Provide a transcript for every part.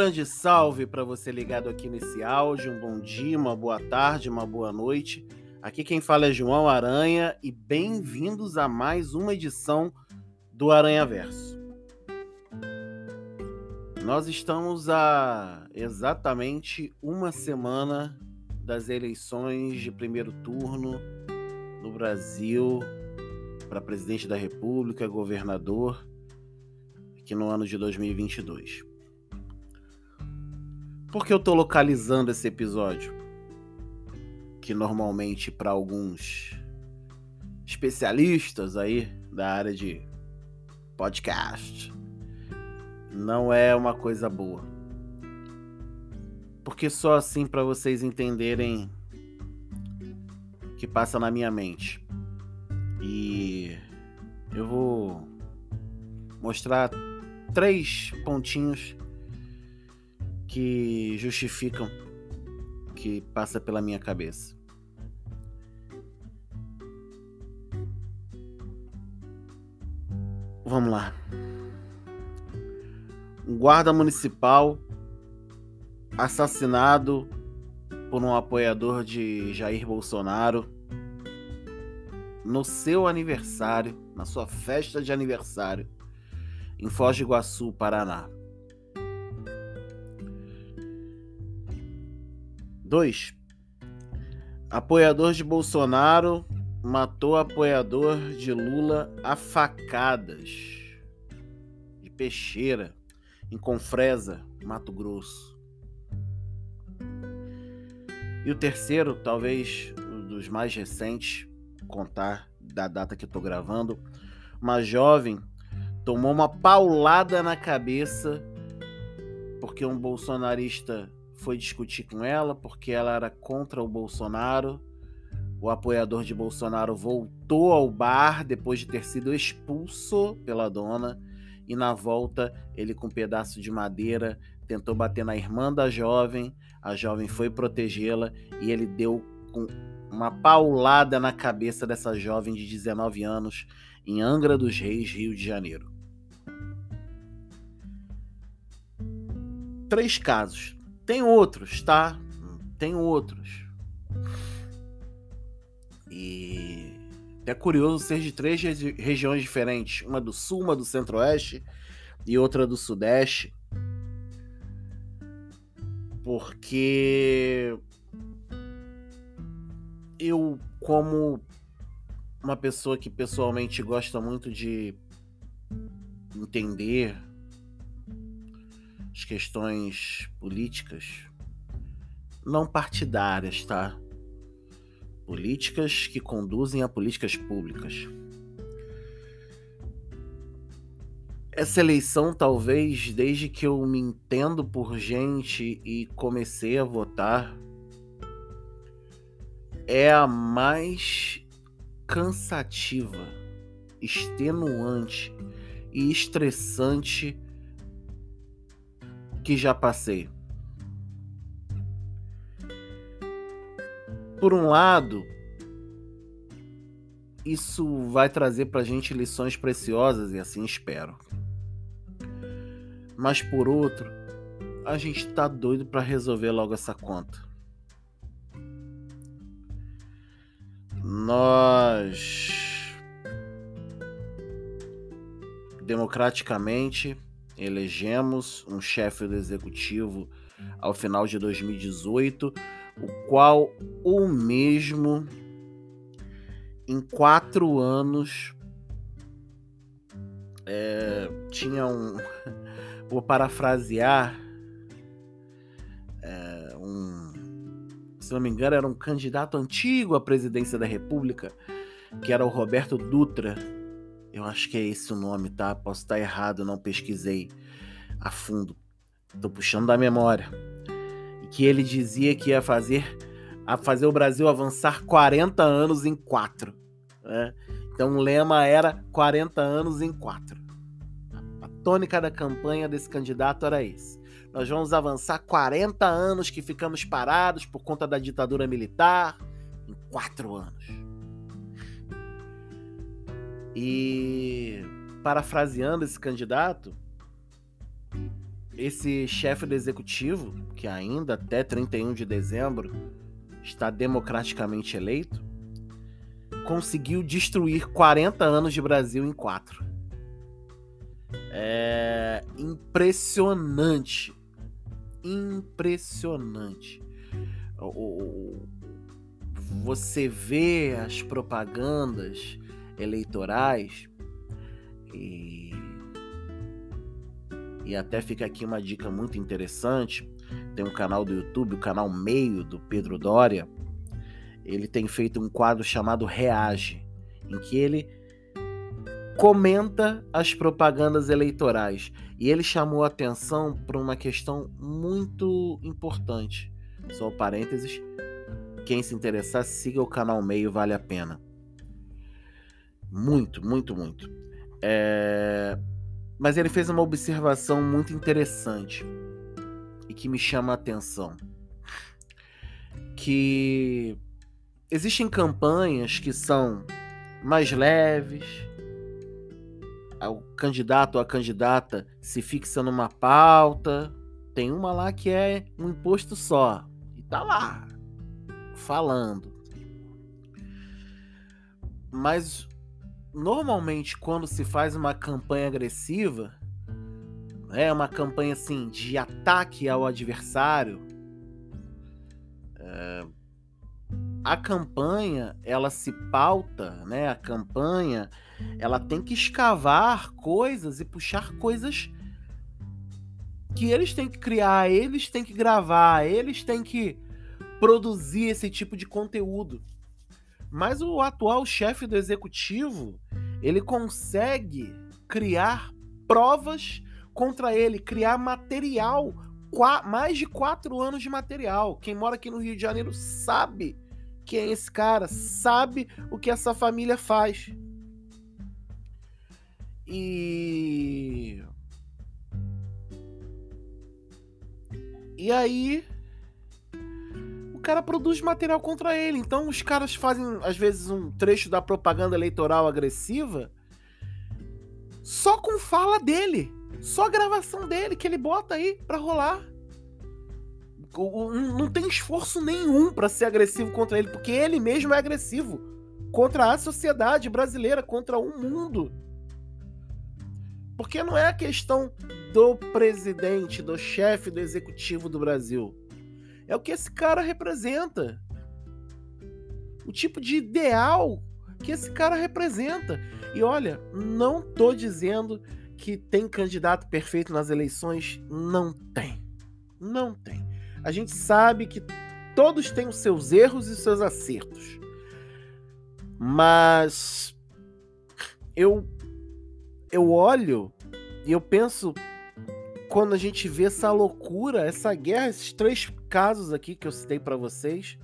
grande salve para você ligado aqui nesse áudio. Um bom dia, uma boa tarde, uma boa noite. Aqui quem fala é João Aranha e bem-vindos a mais uma edição do Aranha Verso. Nós estamos a exatamente uma semana das eleições de primeiro turno no Brasil para presidente da República, governador, aqui no ano de 2022. Por que eu estou localizando esse episódio? Que normalmente para alguns especialistas aí da área de podcast não é uma coisa boa. Porque só assim para vocês entenderem o que passa na minha mente. E eu vou mostrar três pontinhos que justificam que passa pela minha cabeça. Vamos lá. Um guarda municipal assassinado por um apoiador de Jair Bolsonaro no seu aniversário, na sua festa de aniversário, em Foz do Iguaçu, Paraná. 2. Apoiador de Bolsonaro matou apoiador de Lula a facadas de Peixeira, em Confresa, Mato Grosso. E o terceiro, talvez um dos mais recentes, contar da data que eu tô gravando, uma jovem tomou uma paulada na cabeça porque um bolsonarista foi discutir com ela porque ela era contra o Bolsonaro. O apoiador de Bolsonaro voltou ao bar depois de ter sido expulso pela dona e na volta ele com um pedaço de madeira tentou bater na irmã da jovem. A jovem foi protegê-la e ele deu com uma paulada na cabeça dessa jovem de 19 anos em Angra dos Reis, Rio de Janeiro. Três casos tem outros, tá? Tem outros. E é curioso ser de três regiões diferentes: uma do sul, uma do centro-oeste e outra do sudeste. Porque eu, como uma pessoa que pessoalmente gosta muito de entender questões políticas, não partidárias, tá? Políticas que conduzem a políticas públicas. Essa eleição, talvez, desde que eu me entendo por gente e comecei a votar, é a mais cansativa, extenuante e estressante que já passei. Por um lado, isso vai trazer pra gente lições preciosas e assim espero. Mas por outro, a gente tá doido para resolver logo essa conta. Nós democraticamente elegemos um chefe do executivo ao final de 2018, o qual o mesmo em quatro anos é, tinha um. Vou parafrasear. É, um, se não me engano, era um candidato antigo à presidência da República, que era o Roberto Dutra eu acho que é esse o nome, tá? Posso estar errado, não pesquisei a fundo. Tô puxando da memória. E que ele dizia que ia fazer a fazer o Brasil avançar 40 anos em 4. Né? Então o lema era 40 anos em 4. A tônica da campanha desse candidato era esse. Nós vamos avançar 40 anos que ficamos parados por conta da ditadura militar em 4 anos. E parafraseando esse candidato, esse chefe do executivo, que ainda até 31 de dezembro está democraticamente eleito, conseguiu destruir 40 anos de Brasil em quatro. É impressionante. Impressionante. Você vê as propagandas eleitorais e, e até fica aqui uma dica muito interessante. Tem um canal do YouTube, o canal Meio do Pedro Dória. Ele tem feito um quadro chamado Reage, em que ele comenta as propagandas eleitorais. E ele chamou atenção para uma questão muito importante. Só parênteses. Quem se interessar, siga o canal Meio, vale a pena. Muito, muito, muito. É... Mas ele fez uma observação muito interessante e que me chama a atenção. Que existem campanhas que são mais leves, o candidato ou a candidata se fixa numa pauta. Tem uma lá que é um imposto só. E tá lá, falando. Mas normalmente quando se faz uma campanha agressiva, é uma campanha assim de ataque ao adversário, é, a campanha ela se pauta, né? A campanha ela tem que escavar coisas e puxar coisas que eles têm que criar, eles têm que gravar, eles têm que produzir esse tipo de conteúdo. Mas o atual chefe do executivo, ele consegue criar provas contra ele, criar material, mais de quatro anos de material. Quem mora aqui no Rio de Janeiro sabe quem é esse cara, sabe o que essa família faz. E. E aí. O cara produz material contra ele. Então os caras fazem, às vezes, um trecho da propaganda eleitoral agressiva só com fala dele. Só gravação dele que ele bota aí pra rolar. Não tem esforço nenhum para ser agressivo contra ele, porque ele mesmo é agressivo contra a sociedade brasileira, contra o mundo. Porque não é a questão do presidente, do chefe do executivo do Brasil. É o que esse cara representa. O tipo de ideal que esse cara representa. E olha, não tô dizendo que tem candidato perfeito nas eleições. Não tem. Não tem. A gente sabe que todos têm os seus erros e os seus acertos. Mas eu eu olho e eu penso quando a gente vê essa loucura, essa guerra, esses três casos aqui que eu citei para vocês,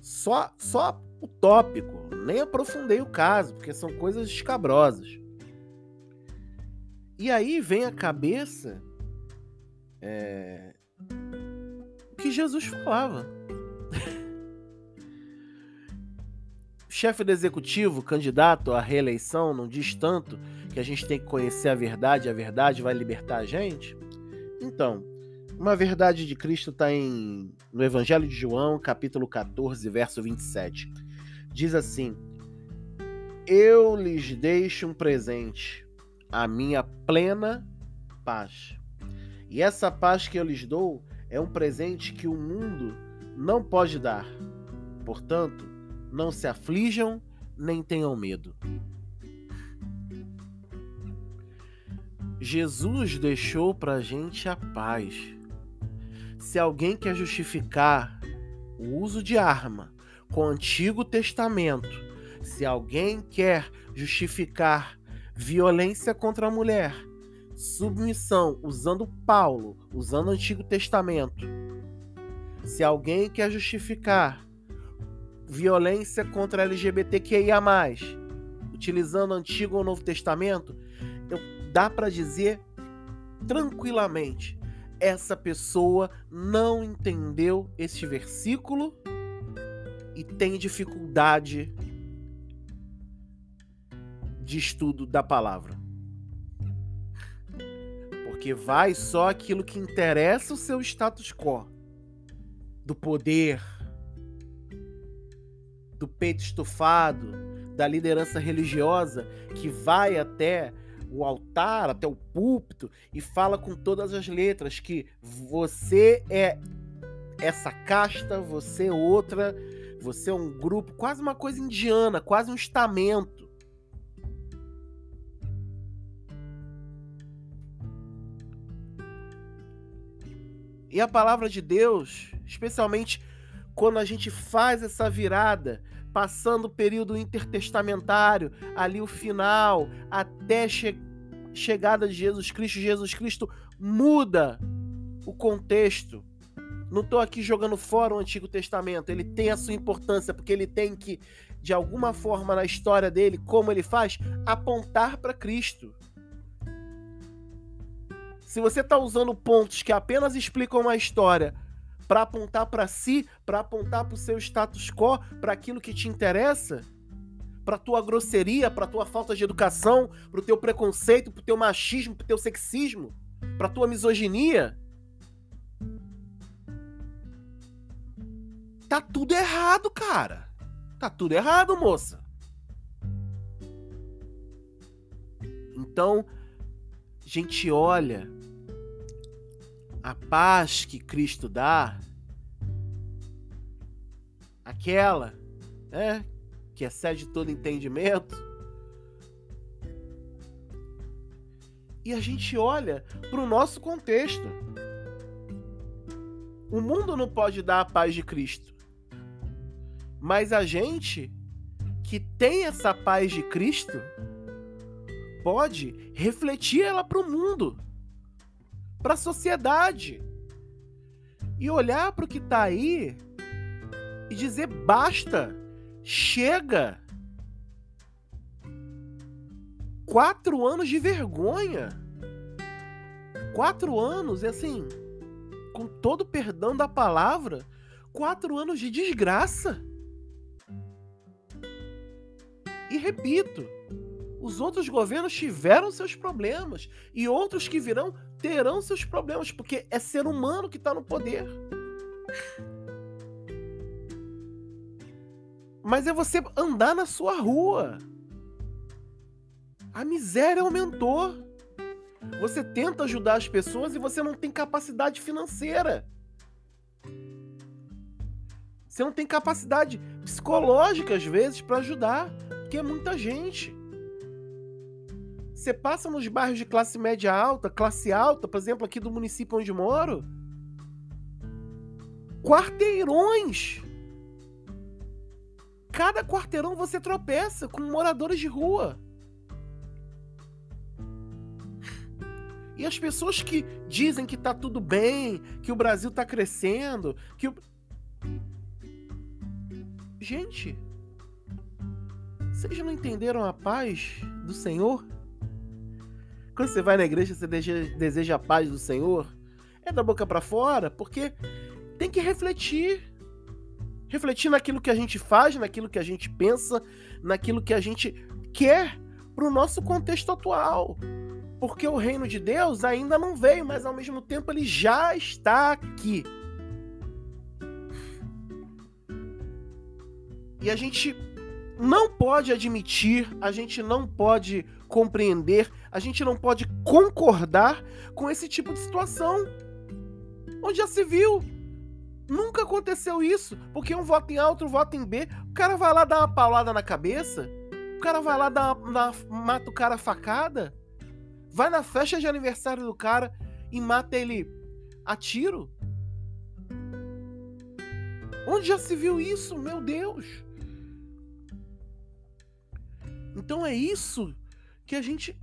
só só o tópico, nem aprofundei o caso, porque são coisas escabrosas. E aí vem a cabeça é, que Jesus falava. chefe do executivo, candidato à reeleição, não diz tanto que a gente tem que conhecer a verdade, a verdade vai libertar a gente? Então, uma verdade de Cristo está no Evangelho de João, capítulo 14, verso 27. Diz assim: Eu lhes deixo um presente, a minha plena paz. E essa paz que eu lhes dou é um presente que o mundo não pode dar. Portanto, não se aflijam nem tenham medo. Jesus deixou para a gente a paz. Se alguém quer justificar o uso de arma com o Antigo Testamento, se alguém quer justificar violência contra a mulher, submissão usando Paulo, usando o Antigo Testamento. Se alguém quer justificar violência contra LGBTQIA, utilizando o Antigo ou Novo Testamento, eu, dá para dizer tranquilamente: essa pessoa não entendeu este versículo e tem dificuldade de estudo da palavra Porque vai só aquilo que interessa o seu status quo. Do poder, do peito estufado, da liderança religiosa que vai até o altar, até o púlpito e fala com todas as letras que você é essa casta, você é outra, você é um grupo, quase uma coisa indiana, quase um estamento. E a palavra de Deus, especialmente quando a gente faz essa virada, passando o período intertestamentário, ali o final, até che chegada de Jesus Cristo, Jesus Cristo muda o contexto. Não estou aqui jogando fora o Antigo Testamento, ele tem a sua importância, porque ele tem que, de alguma forma na história dele, como ele faz, apontar para Cristo. Se você está usando pontos que apenas explicam uma história para apontar para si, para apontar para o seu status quo, para aquilo que te interessa, para tua grosseria, para tua falta de educação, para o teu preconceito, para o teu machismo, para o teu sexismo, para tua misoginia, tá tudo errado, cara. Tá tudo errado, moça. Então, a gente olha a paz que Cristo dá, aquela, né, que excede todo entendimento. E a gente olha para o nosso contexto. O mundo não pode dar a paz de Cristo. Mas a gente que tem essa paz de Cristo pode refletir ela para o mundo para a sociedade e olhar para o que está aí e dizer basta, chega. Quatro anos de vergonha. Quatro anos, e assim, com todo perdão da palavra, quatro anos de desgraça. E repito, os outros governos tiveram seus problemas e outros que virão terão seus problemas, porque é ser humano que está no poder. Mas é você andar na sua rua. A miséria aumentou. Você tenta ajudar as pessoas e você não tem capacidade financeira. Você não tem capacidade psicológica, às vezes, para ajudar, porque é muita gente. Você passa nos bairros de classe média alta, classe alta, por exemplo, aqui do município onde moro. Quarteirões. Cada quarteirão você tropeça com moradores de rua. E as pessoas que dizem que tá tudo bem, que o Brasil tá crescendo, que o... Gente, vocês não entenderam a paz do Senhor? Quando você vai na igreja, você deseja a paz do Senhor? É da boca para fora, porque tem que refletir. Refletir naquilo que a gente faz, naquilo que a gente pensa, naquilo que a gente quer para o nosso contexto atual. Porque o reino de Deus ainda não veio, mas ao mesmo tempo ele já está aqui. E a gente não pode admitir, a gente não pode compreender, a gente não pode concordar com esse tipo de situação. Onde já se viu. Nunca aconteceu isso, porque um voto em A, outro voto em B. O cara vai lá dar uma paulada na cabeça, o cara vai lá dar uma, mata o cara facada, vai na festa de aniversário do cara e mata ele a tiro. Onde já se viu isso, meu Deus? Então é isso que a gente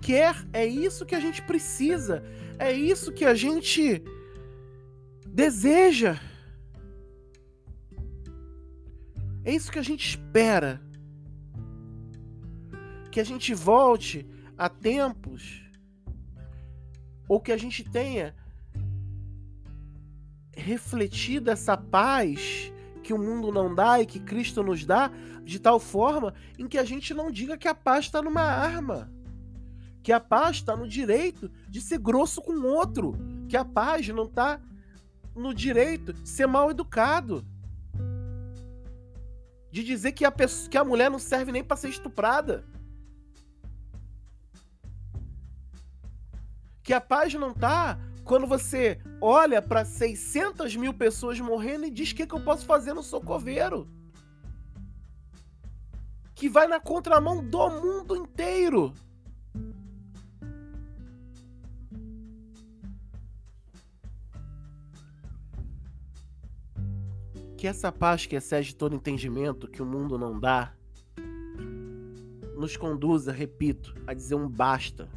quer, é isso que a gente precisa, é isso que a gente deseja. É isso que a gente espera. Que a gente volte a tempos ou que a gente tenha refletido essa paz que o mundo não dá e que Cristo nos dá, de tal forma em que a gente não diga que a paz está numa arma, que a paz está no direito de ser grosso com o outro, que a paz não está no direito de ser mal educado, de dizer que a, pessoa, que a mulher não serve nem para ser estuprada. Que a paz não tá quando você olha para 600 mil pessoas morrendo e diz o que, que eu posso fazer no socoveiro. Que vai na contramão do mundo inteiro. Que essa paz que excede todo entendimento que o mundo não dá, nos conduza, repito, a dizer um basta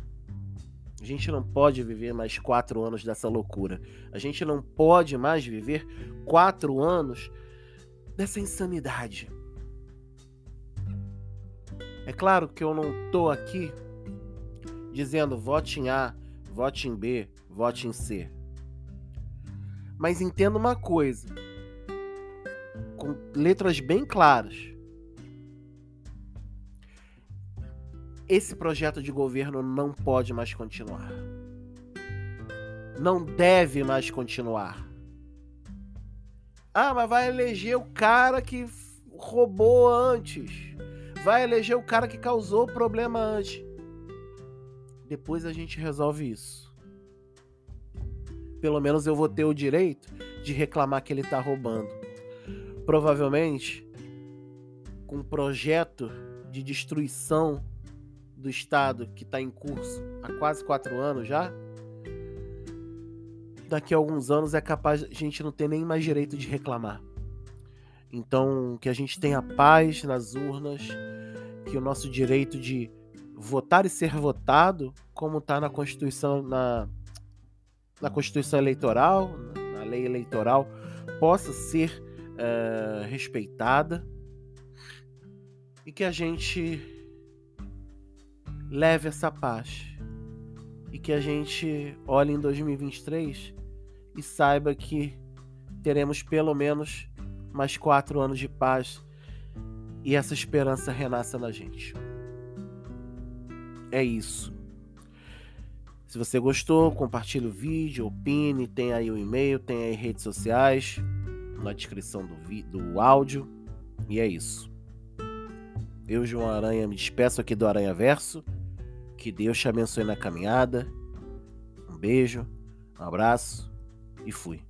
a gente não pode viver mais quatro anos dessa loucura. A gente não pode mais viver quatro anos dessa insanidade. É claro que eu não tô aqui dizendo vote em A, vote em B, vote em C. Mas entenda uma coisa, com letras bem claras. esse projeto de governo não pode mais continuar. Não deve mais continuar. Ah, mas vai eleger o cara que roubou antes. Vai eleger o cara que causou o problema antes. Depois a gente resolve isso. Pelo menos eu vou ter o direito de reclamar que ele tá roubando. Provavelmente, com um projeto de destruição do Estado que está em curso há quase quatro anos já, daqui a alguns anos é capaz a gente não ter nem mais direito de reclamar. Então, que a gente tenha paz nas urnas, que o nosso direito de votar e ser votado, como está na Constituição, na, na Constituição Eleitoral, na lei eleitoral, possa ser uh, respeitada e que a gente leve essa paz e que a gente olhe em 2023 e saiba que teremos pelo menos mais quatro anos de paz e essa esperança renasça na gente. É isso. Se você gostou, compartilhe o vídeo, opine, tem aí o e-mail, tem aí redes sociais na descrição do, do áudio. E é isso. Eu, João Aranha, me despeço aqui do Aranha Verso. Que Deus te abençoe na caminhada. Um beijo, um abraço e fui.